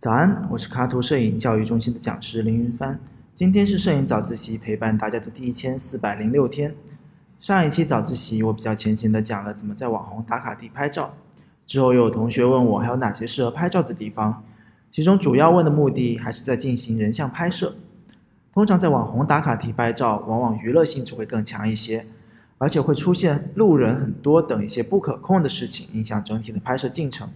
早安，我是卡图摄影教育中心的讲师林云帆。今天是摄影早自习陪伴大家的第一千四百零六天。上一期早自习我比较浅显的讲了怎么在网红打卡地拍照，之后又有同学问我还有哪些适合拍照的地方，其中主要问的目的还是在进行人像拍摄。通常在网红打卡地拍照，往往娱乐性质会更强一些，而且会出现路人很多等一些不可控的事情，影响整体的拍摄进程。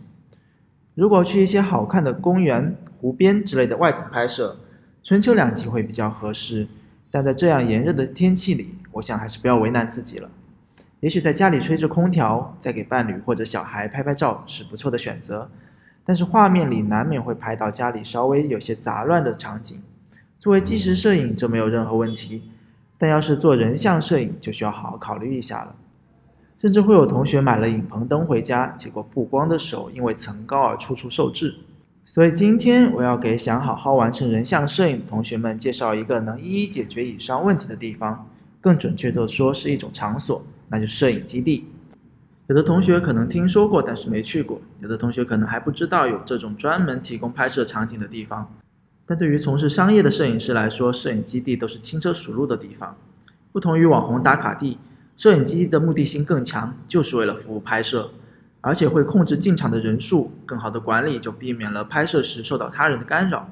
如果去一些好看的公园、湖边之类的外景拍摄，春秋两季会比较合适。但在这样炎热的天气里，我想还是不要为难自己了。也许在家里吹着空调，再给伴侣或者小孩拍拍照是不错的选择。但是画面里难免会拍到家里稍微有些杂乱的场景。作为纪实摄影，这没有任何问题。但要是做人像摄影，就需要好好考虑一下了。甚至会有同学买了影棚灯回家，结果布光的时候因为层高而处处受制。所以今天我要给想好好完成人像摄影的同学们介绍一个能一一解决以上问题的地方，更准确的说是一种场所，那就是摄影基地。有的同学可能听说过，但是没去过；有的同学可能还不知道有这种专门提供拍摄场景的地方。但对于从事商业的摄影师来说，摄影基地都是轻车熟路的地方，不同于网红打卡地。摄影机的目的性更强，就是为了服务拍摄，而且会控制进场的人数，更好的管理就避免了拍摄时受到他人的干扰。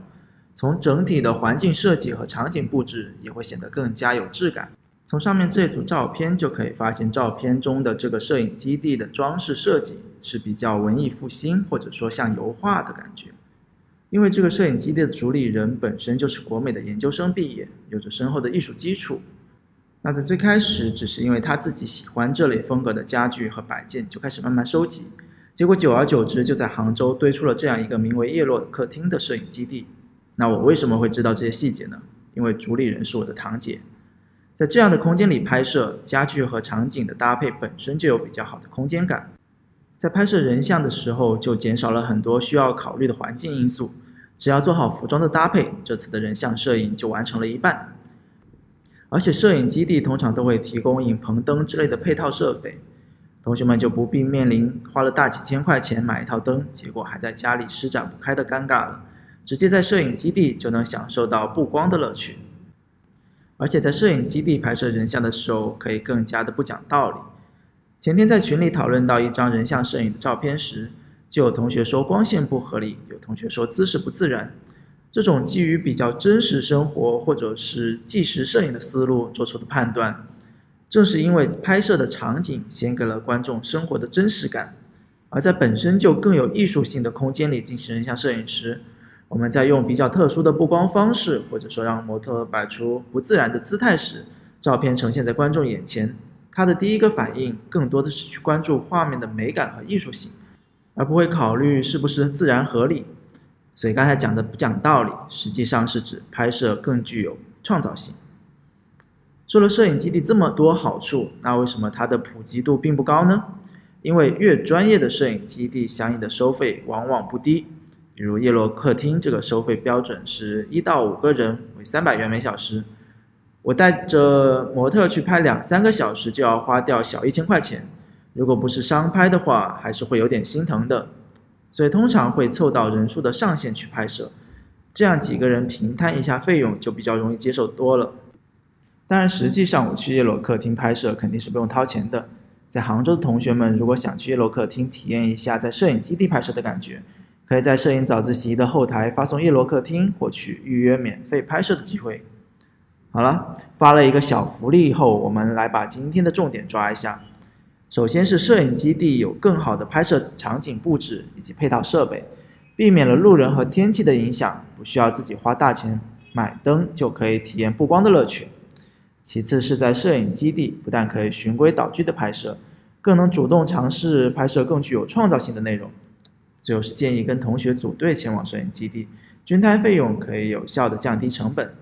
从整体的环境设计和场景布置也会显得更加有质感。从上面这组照片就可以发现，照片中的这个摄影基地的装饰设计是比较文艺复兴，或者说像油画的感觉。因为这个摄影基地的主理人本身就是国美的研究生毕业，有着深厚的艺术基础。那在最开始，只是因为他自己喜欢这类风格的家具和摆件，就开始慢慢收集。结果久而久之，就在杭州堆出了这样一个名为“叶落的客厅”的摄影基地。那我为什么会知道这些细节呢？因为主理人是我的堂姐。在这样的空间里拍摄，家具和场景的搭配本身就有比较好的空间感，在拍摄人像的时候，就减少了很多需要考虑的环境因素。只要做好服装的搭配，这次的人像摄影就完成了一半。而且摄影基地通常都会提供影棚灯之类的配套设备，同学们就不必面临花了大几千块钱买一套灯，结果还在家里施展不开的尴尬了。直接在摄影基地就能享受到布光的乐趣。而且在摄影基地拍摄人像的时候，可以更加的不讲道理。前天在群里讨论到一张人像摄影的照片时，就有同学说光线不合理，有同学说姿势不自然。这种基于比较真实生活或者是纪实摄影的思路做出的判断，正是因为拍摄的场景先给了观众生活的真实感，而在本身就更有艺术性的空间里进行人像摄影时，我们在用比较特殊的布光方式，或者说让模特摆出不自然的姿态时，照片呈现在观众眼前，他的第一个反应更多的是去关注画面的美感和艺术性，而不会考虑是不是自然合理。所以刚才讲的不讲道理，实际上是指拍摄更具有创造性。说了摄影基地这么多好处，那为什么它的普及度并不高呢？因为越专业的摄影基地，相应的收费往往不低。比如叶落客厅这个收费标准是一到五个人为三百元每小时，我带着模特去拍两三个小时就要花掉小一千块钱，如果不是商拍的话，还是会有点心疼的。所以通常会凑到人数的上限去拍摄，这样几个人平摊一下费用就比较容易接受多了。当然，实际上我去叶罗客厅拍摄肯定是不用掏钱的。在杭州的同学们如果想去叶罗客厅体验一下在摄影基地拍摄的感觉，可以在摄影早自习的后台发送叶罗客厅获取预约免费拍摄的机会。好了，发了一个小福利后，我们来把今天的重点抓一下。首先是摄影基地有更好的拍摄场景布置以及配套设备，避免了路人和天气的影响，不需要自己花大钱买灯就可以体验布光的乐趣。其次是在摄影基地不但可以循规蹈矩的拍摄，更能主动尝试拍摄更具有创造性的内容。最后是建议跟同学组队前往摄影基地，均摊费用可以有效的降低成本。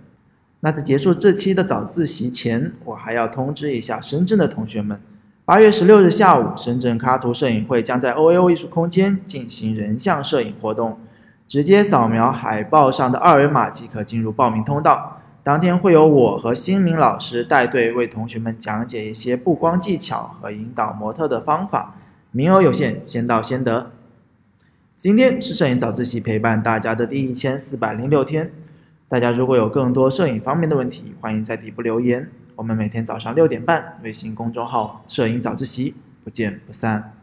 那在结束这期的早自习前，我还要通知一下深圳的同学们。八月十六日下午，深圳卡图摄影会将在 OAO 艺术空间进行人像摄影活动，直接扫描海报上的二维码即可进入报名通道。当天会有我和新明老师带队为同学们讲解一些布光技巧和引导模特的方法，名额有限，先到先得。今天是摄影早自习陪伴大家的第一千四百零六天。大家如果有更多摄影方面的问题，欢迎在底部留言。我们每天早上六点半，微信公众号“摄影早自习”，不见不散。